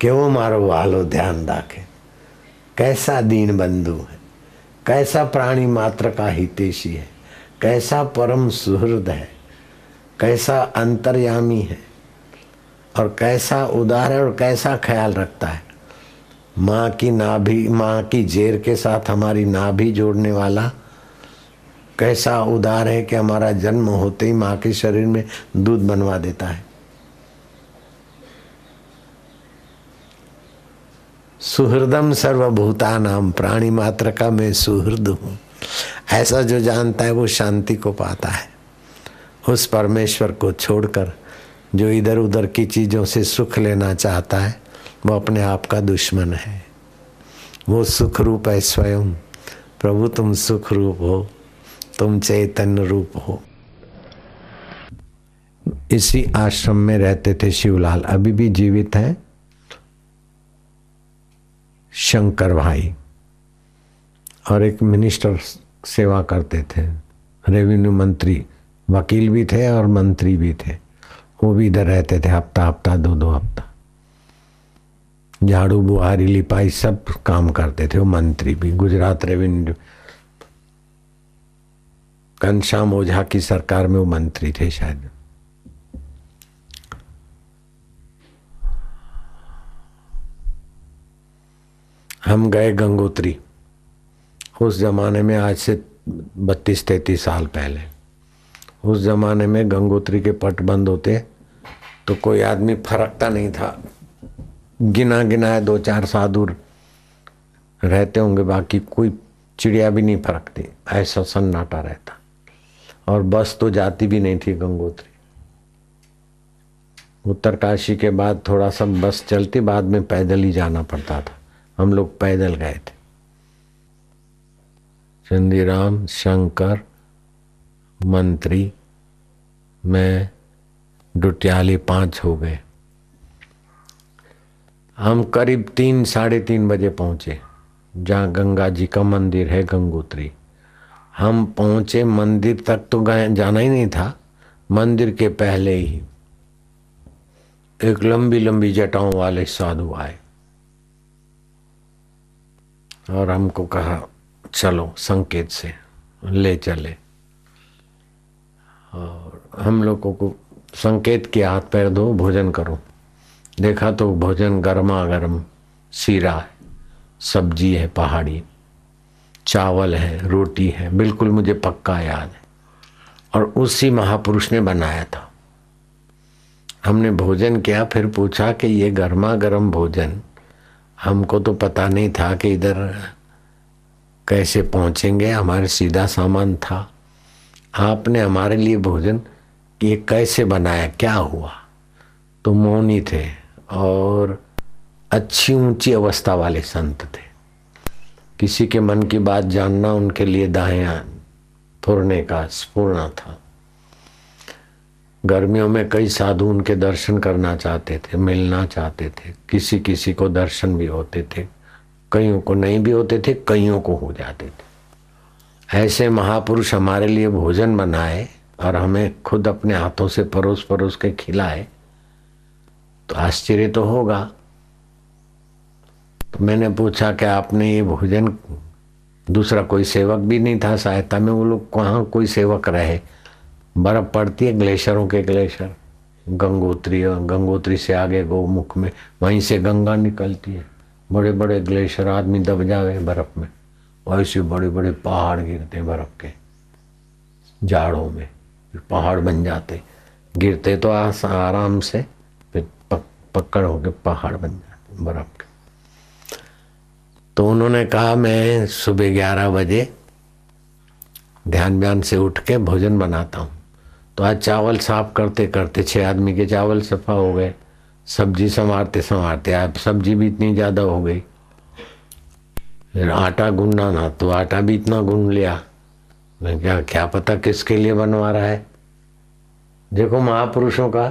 કેવો મારો વાલો ध्यान રાખે कैसा दीन बंधु है कैसा प्राणी मात्र का हितेशी है कैसा परम सुहृद है कैसा अंतर्यामी है और कैसा उदार है और कैसा ख्याल रखता है माँ की नाभि माँ की जेर के साथ हमारी नाभि जोड़ने वाला कैसा उदार है कि हमारा जन्म होते ही माँ के शरीर में दूध बनवा देता है सुहृदम सर्वभूता नाम प्राणी मात्र का मैं सुहृद हूँ। ऐसा जो जानता है, वो शांति को पाता है। उस परमेश्वर को छोड़कर, जो इधर उधर की चीज़ों से सुख लेना चाहता है, वो अपने आप का दुश्मन है। वो सुख रूप है स्वयं। प्रभु, तुम सुख रूप हो। तुम चैतन्य रूप हो। इसी आश्रम में रहते थे शिवलाल। अभी भी जीवित हैं। शंकर भाई और एक मिनिस्टर सेवा करते थे, रेवेन्यू मंत्री, वकील भी थे और मंत्री भी थे। वो भी इधर रहते थे, हफ़्ता हफ़्ता, दो दो हफ़्ता। झाड़ू, बुहारी, लिपाई सब काम करते थे, वो मंत्री भी। गुजरात रेवेन्यू घनश्याम ओझा की सरकार में वो मंत्री थे शायद। हम गए गंगोत्री। उस जमाने में आज से बत्तीस तैतीस साल पहले। उस जमाने में गंगोत्री के पट बंद होते तो कोई आदमी फरकता नहीं था। गिना गिना है दो चार साधु रहते होंगे, बाकी कोई चिड़िया भी नहीं फरकती, ऐसा सन्नाटा रहता। और बस तो जाती भी नहीं थी गंगोत्री। उत्तरकाशी के बाद थोड़ा सा बस चलती, बाद में पैदल ही जाना पड़ता था। हम लोग पैदल गए थे। चंदीराम, शंकर, मंत्री, मैं, डुटियाली पाँच हो गए। हम करीब तीन, साढ़े तीन बजे पहुँचे, जहाँ गंगा जी का मंदिर है गंगोत्री। हम पहुँचे, मंदिर तक तो गए, जाना ही नहीं था, मंदिर के पहले ही। एक लंबी लंबी जटाओं वाले साधु आए। और हमको कहा, चलो, संकेत से, ले चले। और हम लोगों को संकेत के हाथ पैर धो, भोजन करो। देखा तो भोजन गर्मा गर्म सीरा है, सब्ज़ी है, पहाड़ी। चावल है, रोटी है, बिल्कुल मुझे पक्का याद है। और उसी महापुरुष ने बनाया था। हमने भोजन किया, फिर पूछा कि ये गर्मा गर्म भोजन हमको तो पता नहीं था कि इधर कैसे पहुँचेंगे, हमारे सीधा सामान था। आपने हमारे लिए भोजन ये कैसे बनाया, क्या हुआ? तो मौनी थे और अच्छी ऊँची अवस्था वाले संत थे। किसी के मन की बात जानना उनके लिए दाया फुरने का स्पूर्ण था। गर्मियों में कई साधु उनके दर्शन करना चाहते थे, मिलना चाहते थे किसी किसी को दर्शन भी होते थे, कईयों को नहीं भी होते थे, कईयों को हो जाते थे। ऐसे महापुरुष हमारे लिए भोजन बनाए और हमें खुद अपने हाथों से परोस परोस के खिलाए तो आश्चर्य तो होगा। तो मैंने पूछा कि आपने ये भोजन, दूसरा कोई सेवक भी नहीं था? सहायता में वो लोग कहाँ कोई सेवक रहे? बर्फ़ पड़ती है ग्लेशियरों के ग्लेशियर। गंगोत्री और गंगोत्री से आगे गोमुख में वहीं से गंगा निकलती है। बड़े बड़े ग्लेशियर आदमी दब जावे बर्फ़ में वैसे बड़े बड़े पहाड़ गिरते हैं बर्फ़ के जाड़ों में फिर पहाड़ बन जाते गिरते तो आराम से फिर पक, पकड़ होके पहाड़ बन जाते बर्फ़ के। तो उन्होंने कहा मैं सुबह ग्यारह बजे ध्यान व्यान से उठ के भोजन बनाता हूँ। तो आज चावल साफ़ करते करते छह आदमी के चावल सफ़ा हो गए। सब्ज़ी संवारते संवारते आज सब्ज़ी भी इतनी ज़्यादा हो गई। फिर आटा गूंदना ना तो आटा भी इतना गूंद लिया। मैं क्या क्या पता किसके लिए बनवा रहा है? देखो महापुरुषों का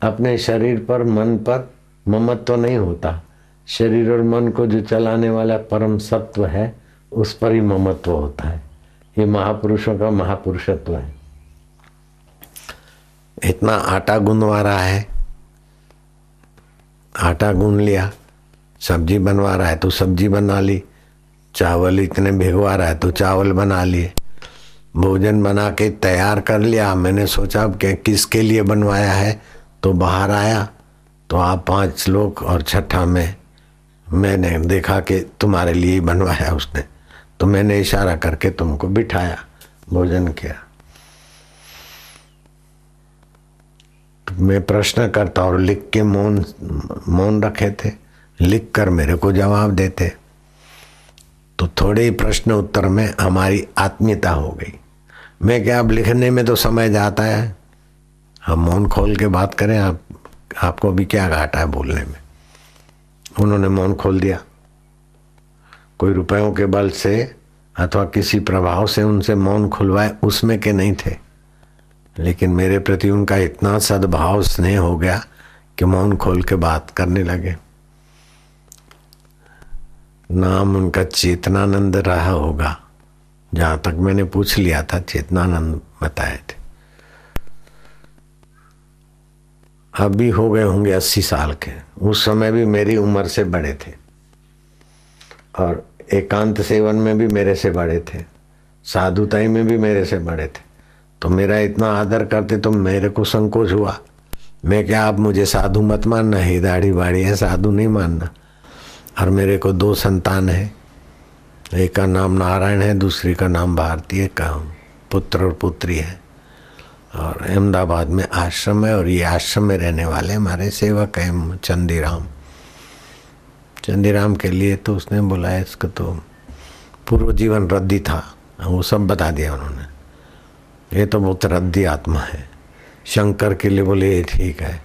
अपने शरीर पर, मन पर ममत्व तो नहीं होता। शरीर और मन को जो चलाने वाला परम सत्व है, उस पर ही ममत्व होता है। ये महापुरुषों का महापुरुषत्व है। इतना आटा गूंदवा रहा है। आटा गूंद लिया, सब्ज़ी बनवा रहा है तो सब्ज़ी बना ली, चावल इतने भिगवा रहा है तो चावल बना लिए। भोजन बना के तैयार कर लिया। मैंने सोचा कि किसके लिए बनवाया है? तो बाहर आया तो आप पाँच लोग और छठा में, मैंने देखा कि तुम्हारे लिए बनवाया उसने। तो मैंने इशारा करके तुमको बिठाया, भोजन किया। मैं प्रश्न करता और लिख के मौन मौन रखे थे। लिख कर मेरे को जवाब देते। तो थोड़े ही प्रश्न उत्तर में हमारी आत्मीयता हो गई। मैं क्या, अब लिखने में तो समय जाता है। हम मौन खोल के बात करें, आप, आपको अभी क्या घाटा है बोलने में? उन्होंने मौन खोल दिया। कोई रुपयों के बल से अथवा किसी प्रभाव से उनसे मौन खुलवाए, उसमें के नहीं थे। लेकिन मेरे प्रति उनका इतना सद्भाव, स्नेह हो गया कि मौन खोल के बात करने लगे। नाम उनका चेतनानंद रहा होगा, जहाँ तक मैंने पूछ लिया था, चेतनानंद बताए थे। अभी हो गए होंगे अस्सी साल के। उस समय भी मेरी उम्र से बड़े थे। और एकांत सेवन में भी मेरे से बड़े थे। साधुताई में भी मेरे से बड़े थे। तो मेरा इतना आदर करते तो मेरे को संकोच हुआ। मैं क्या, आप मुझे साधु मत मानना, ही दाढ़ी बाड़ी है, साधु नहीं मानना। और मेरे को दो संतान है, एक का नाम नारायण है, दूसरी का नाम भारती है का पुत्र और पुत्री है। और अहमदाबाद में आश्रम है, और ये आश्रम में रहने वाले हमारे सेवक हैं चंदीराम। चंदीराम के लिए तो उसने बोला है इसका तो पूर्व जीवन रद्दी था, वो सब बता दिया उन्होंने। ये तो बहुत रद्दी आत्मा है। शंकर के लिए बोले, ये ठीक है।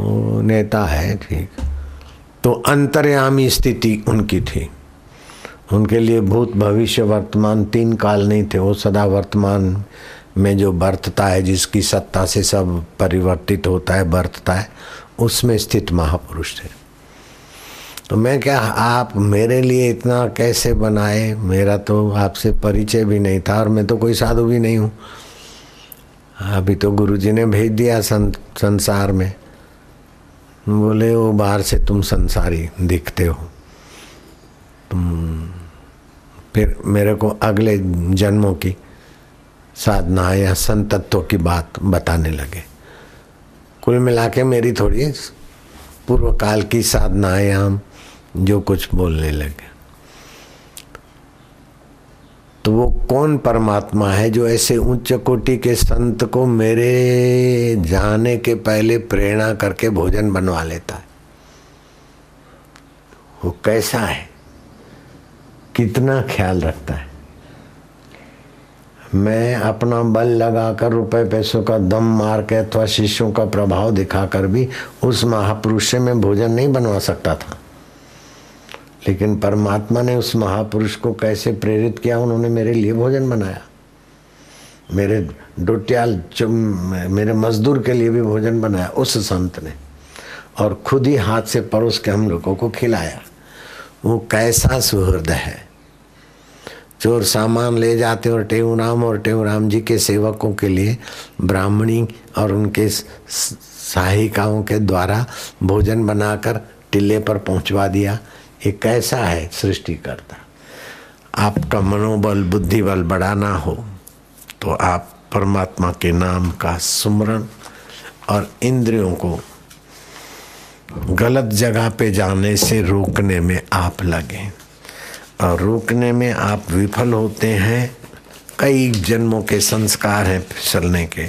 वो नेता है, ठीक। तो अंतर्यामी स्थिति उनकी थी। उनके लिए भूत भविष्य वर्तमान तीन काल नहीं थे। वो सदा वर्तमान में जो बरतता है, जिसकी सत्ता से सब परिवर्तित होता है, बरतता है, उसमें स्थित महापुरुष थे। तो मैं क्या आप मेरे लिए इतना कैसे बनाए? मेरा तो आपसे परिचय भी नहीं था और मैं तो कोई साधु भी नहीं हूँ। अभी तो गुरुजी ने भेज दिया सं, संसार में। बोले वो बाहर से तुम संसारी दिखते हो। तुम फिर मेरे को अगले जन्मों की साधना या संतत्व की बात बताने लगे। कुल मिला के मेरी थोड़ी पूर्व काल की साधनाएँ हम जो कुछ बोलने लगे। तो वो कौन परमात्मा है जो ऐसे उच्च कोटि के संत को मेरे जाने के पहले प्रेरणा करके भोजन बनवा लेता है? वो कैसा है? कितना ख्याल रखता है? मैं अपना बल लगाकर रुपए पैसों का दम मार के अथवा शिष्यों का प्रभाव दिखाकर भी उस महापुरुष से मैं भोजन नहीं बनवा सकता था। लेकिन परमात्मा ने उस महापुरुष को कैसे प्रेरित किया, उन्होंने मेरे लिए भोजन बनाया। मेरे डोटियाल मेरे मजदूर के लिए भी भोजन बनाया, उस संत ने। और खुद ही हाथ से परोस के हम लोगों को खिलाया। वो कैसा सुहृद है। चोर सामान ले जाते और टेऊराम और टेऊराम जी के सेवकों के लिए ब्राह्मणी और उनके सहायिकाओं के द्वारा भोजन बनाकर टिल्ले पर पहुंचवा दिया। ये कैसा है सृष्टि करता आपका मनोबल बुद्धि बल बढ़ाना हो तो आप परमात्मा के नाम का सुमरण और इंद्रियों को गलत जगह पे जाने से रोकने में आप लगे। और रोकने में आप विफल होते हैं, कई जन्मों के संस्कार हैं फिसलने के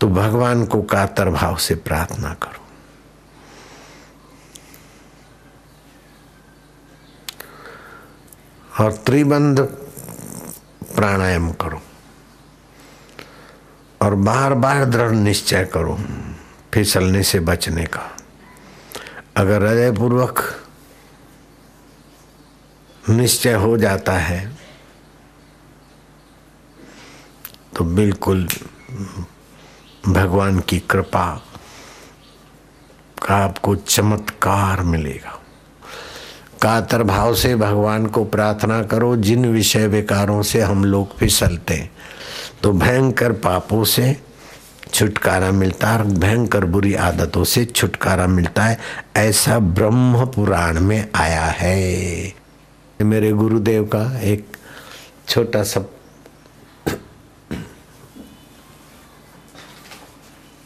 तो भगवान को कातर भाव से प्रार्थना करो। और त्रिबंध प्राणायाम करो। और बार बार दृढ़ निश्चय करो फिसलने से बचने का। अगर हृदय पूर्वक निश्चय हो जाता है तो बिल्कुल भगवान की कृपा का आपको चमत्कार मिलेगा। कातर भाव से भगवान को प्रार्थना करो, जिन विषय विकारों से हम लोग फिसलते तो भयंकर पापों से छुटकारा मिलता है भयंकर बुरी आदतों से छुटकारा मिलता है। ऐसा ब्रह्म पुराण में आया है। मेरे गुरुदेव का एक छोटा सा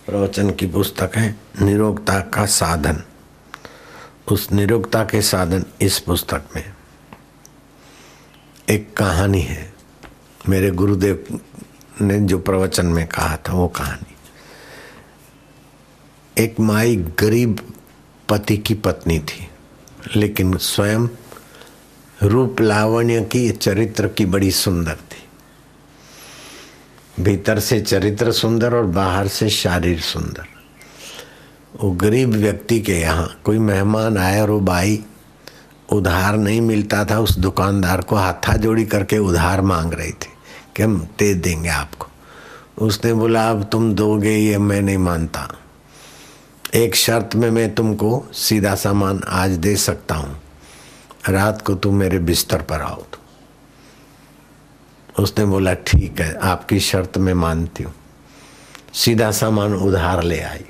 प्रवचन की पुस्तक है, निरोगता का साधन। उस निरोगता के साधन इस पुस्तक में। एक कहानी है। मेरे गुरुदेव ने जो प्रवचन में कहा था, वो कहानी। एक माई गरीब पति की पत्नी थी, लेकिन स्वयं रूप लावण्य की, चरित्र की बड़ी सुंदर थी। भीतर से चरित्र सुंदर और बाहर से शारीर सुंदर। वो गरीब व्यक्ति के यहाँ, कोई मेहमान आया और वो बाई, उधार नहीं मिलता था, उस दुकानदार को हाथा जोड़ी करके उधार मांग रही थी कि हम दे देंगे आपको। उसने बोला, अब तुम दोगे, ये मैं नहीं मानता। एक शर्त में मैं तुमको सीधा सामान आज दे सकता हूँ। रात को तुम मेरे बिस्तर पर आओ तो। उसने बोला, ठीक है, आपकी शर्त मैं मानती हूँ। सीधा सामान उधार ले आई।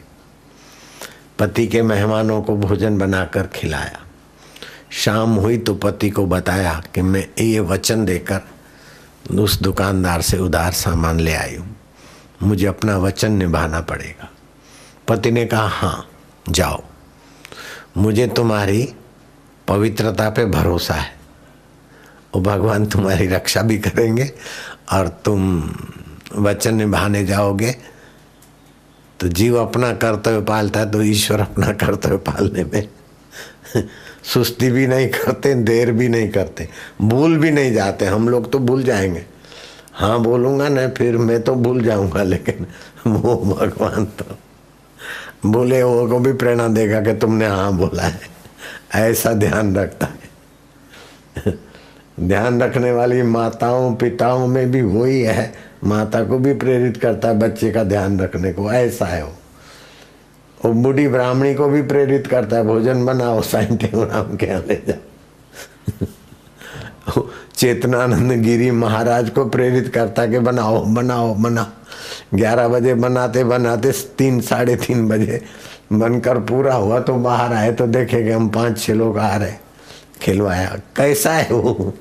पति के मेहमानों को भोजन बनाकर खिलाया। शाम हुई तो पति को बताया कि मैं ये वचन देकर उस दुकानदार से उधार सामान ले आई हूँ। मुझे अपना वचन निभाना पड़ेगा। पति ने कहा हाँ जाओ। मुझे तुम्हारी पवित्रता पे भरोसा है। वो भगवान, तुम्हारी रक्षा भी करेंगे और तुम वचन निभाने जाओगे तो जीव अपना कर्तव्य पालता है तो ईश्वर अपना कर्तव्य पालने में सुस्ती भी नहीं करते, देर भी नहीं करते, भूल भी नहीं जाते। हम लोग तो भूल जाएँगे। हाँ बोलूँगा ना, फिर मैं तो भूल जाऊँगा, लेकिन वो भगवान तो बोले वो को भी प्रेरणा देगा कि तुमने हाँ बोला है। ऐसा ध्यान रखता है। ध्यान रखने वाली माताओं, पिताओं में भी वही है। माता को भी प्रेरित करता है बच्चे का ध्यान रखने को, ऐसा है वो। वो बूढ़ी ब्राह्मणी को भी प्रेरित करता है, भोजन बनाओ साईं टेवराम के ले जाओ। चेतनानंद गिरी महाराज को प्रेरित करता कि बनाओ बनाओ बनाओ ग्यारह बजे बनाते बनाते तीन, साढ़े तीन बजे बनकर पूरा हुआ तो बाहर आए तो देखे कि हम पाँच, छह लोग आ रहे खिलवाया। कैसा है वो?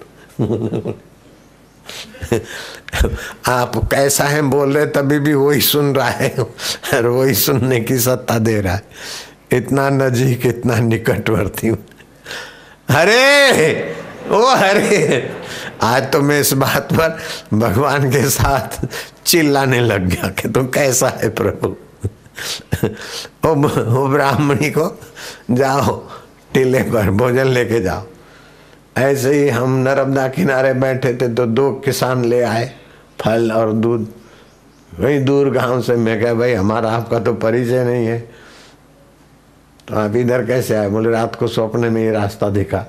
आप कैसा है बोल रहे तभी भी वही सुन रहा है। और वही सुनने की सत्ता दे रहा है। इतना नजीक इतना निकटवर्ती हूँ। अरे ओ अरे आज तो मैं इस बात पर भगवान के साथ चिल्लाने लग गया कि तुम तो कैसा है प्रभु। ओ, ओ ब्राह्मणी को जाओ टीले पर भोजन लेके जाओ। ऐसे ही हम नर्मदा किनारे बैठे थे तो दो किसान ले आए। फल और दूध। वही दूर गाँव से मैं कह, भाई, हमारा आपका तो परिचय नहीं है। तो आप इधर कैसे आए? बोले, रात को सपने में ये रास्ता दिखा।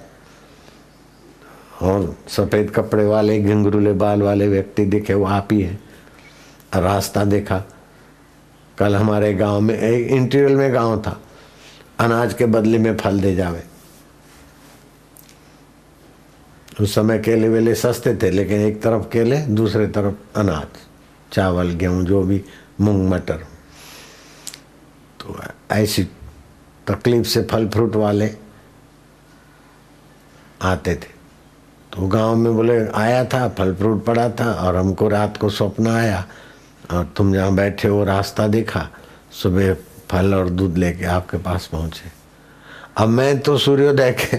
और सफ़ेद कपड़े वाले घंगरूले बाल वाले व्यक्ति दिखे, वो आप ही है। रास्ता देखा। कल हमारे गाँव में, एक इंटीरियर में गाँव था। अनाज के बदले में फल दे जावे। उस समय केले वेले सस्ते थे, लेकिन एक तरफ़ केले, दूसरे तरफ़ अनाज, चावल, गेहूँ, जो भी, मूंग, मटर। तो ऐसी तकलीफ़ से फल फ्रूट वाले आते थे। तो गाँव में बोले, आया था, फल फ्रूट पड़ा था और हमको रात को स्वप्न आया और तुम जहाँ बैठे हो, रास्ता देखा, सुबह फल और दूध लेके आपके पास पहुँचे। अब मैं तो सूर्योदय के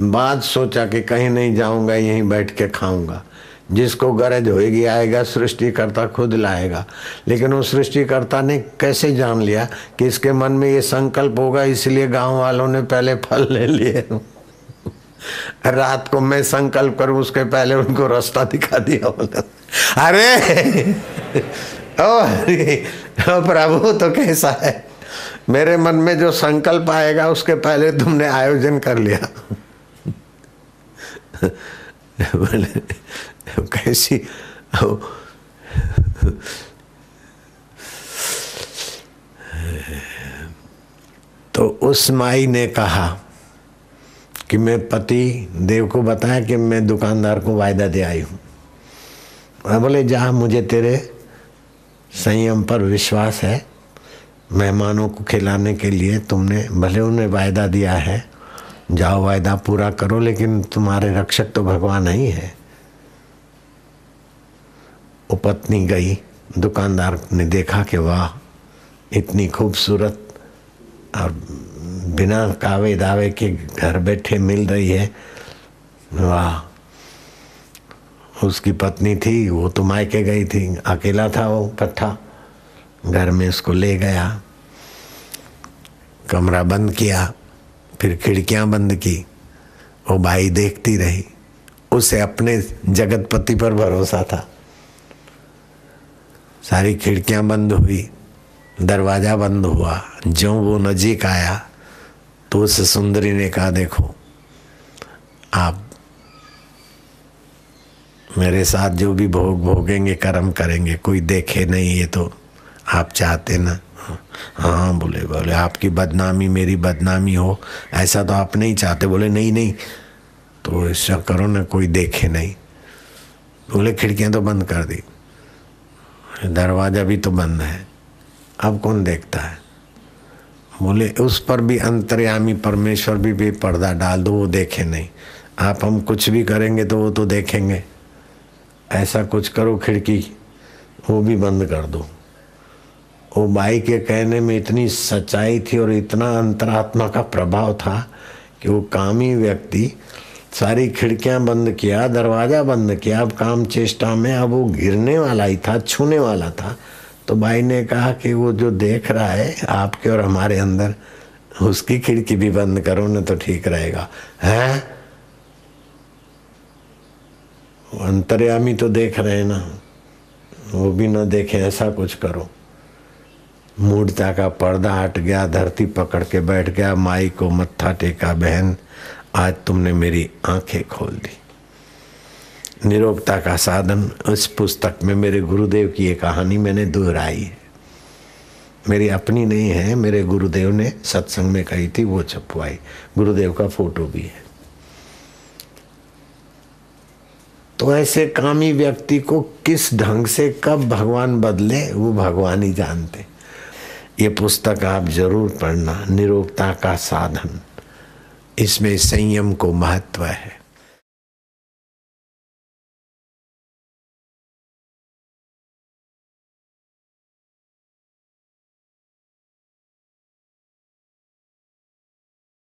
बाद सोचा कि कहीं नहीं जाऊँगा, यहीं बैठ के खाऊँगा। जिसको गरज होएगी आएगा, सृष्टिकर्ता खुद लाएगा। लेकिन वो सृष्टिकर्ता ने कैसे जान लिया कि इसके मन में ये संकल्प होगा, इसलिए गाँव वालों ने पहले फल ले लिए। रात को मैं संकल्प करूँ, उसके पहले उनको रास्ता दिखा दिया बोला। अरे, ओ ओ प्रभु तो कैसा है? मेरे मन में जो संकल्प आएगा, उसके पहले तुमने आयोजन कर लिया। बोले, कैसी? तो उस माई ने कहा कि मैं पति देव को बताया कि मैं दुकानदार को वायदा दे आई हूँ। बोले, जहाँ मुझे तेरे संयम पर विश्वास है, मेहमानों को खिलाने के लिए तुमने, भले उन्हें वायदा दिया है जाओ वायदा पूरा करो, लेकिन तुम्हारे रक्षक तो भगवान ही। है पत्नी गई, दुकानदार ने देखा कि वाह, इतनी खूबसूरत और बिना कावे दावे के घर बैठे मिल रही है। वाह, उसकी पत्नी थी, वो तो मायके गई थी, अकेला था वो कट्ठा घर में उसको ले गया, कमरा बंद किया। फिर खिड़कियाँ बंद की, वो भाई देखती रही। उसे अपने जगतपति पर भरोसा था। सारी खिड़कियाँ बंद हुई, दरवाज़ा बंद हुआ, जो वो नजीक आया तो उस सुंदरी ने कहा, देखो, आप मेरे साथ जो भी भोग भोगेंगे, कर्म करेंगे, कोई देखे नहीं, ये तो आप चाहते ना। हाँ बोले बोले आपकी बदनामी मेरी बदनामी हो। ऐसा तो आप नहीं चाहते। बोले नहीं नहीं। तो ऐसा करो ना कोई देखे नहीं। बोले खिड़कियाँ तो बंद कर दी। दरवाज़ा भी तो बंद है। अब कौन देखता है? बोले उस पर भी अंतर्यामी परमेश्वर भी, पर्दा डाल दो वो देखे नहीं। आप हम कुछ भी करेंगे तो वो तो देखेंगे। ऐसा कुछ करो खिड़की वो भी बंद कर दो। वो बाई के कहने में इतनी सच्चाई थी और इतना अंतरात्मा का प्रभाव था कि वो कामी व्यक्ति सारी खिड़कियाँ बंद किया, दरवाज़ा बंद किया, अब काम चेष्टा में, अब वो गिरने वाला ही था, छूने वाला था। तो भाई ने कहा कि वो जो देख रहा है, आपके और हमारे अंदर, उसकी खिड़की भी बंद करो ना तो ठीक रहेगा। है? अंतर्यामी तो देख रहे हैं ना, वो भी ना देखे, ऐसा कुछ करो। मूर्ता का पर्दा हट गया, धरती पकड़ के बैठ गया, माई को मत्था टेका, बहन, आज तुमने मेरी आँखें खोल दी। निरोगता का साधन, उस पुस्तक में मेरे गुरुदेव की ये कहानी मैंने दोहराई है। मेरी अपनी नहीं है, मेरे गुरुदेव ने सत्संग में कही थी, वो छपवाई। गुरुदेव का फ़ोटो भी है। तो ऐसे कामी व्यक्ति को किस ढंग से कब भगवान बदले, वो भगवान ही जानते। ये पुस्तक आप ज़रूर पढ़ना निरोगता का साधन। इसमें संयम को महत्व है।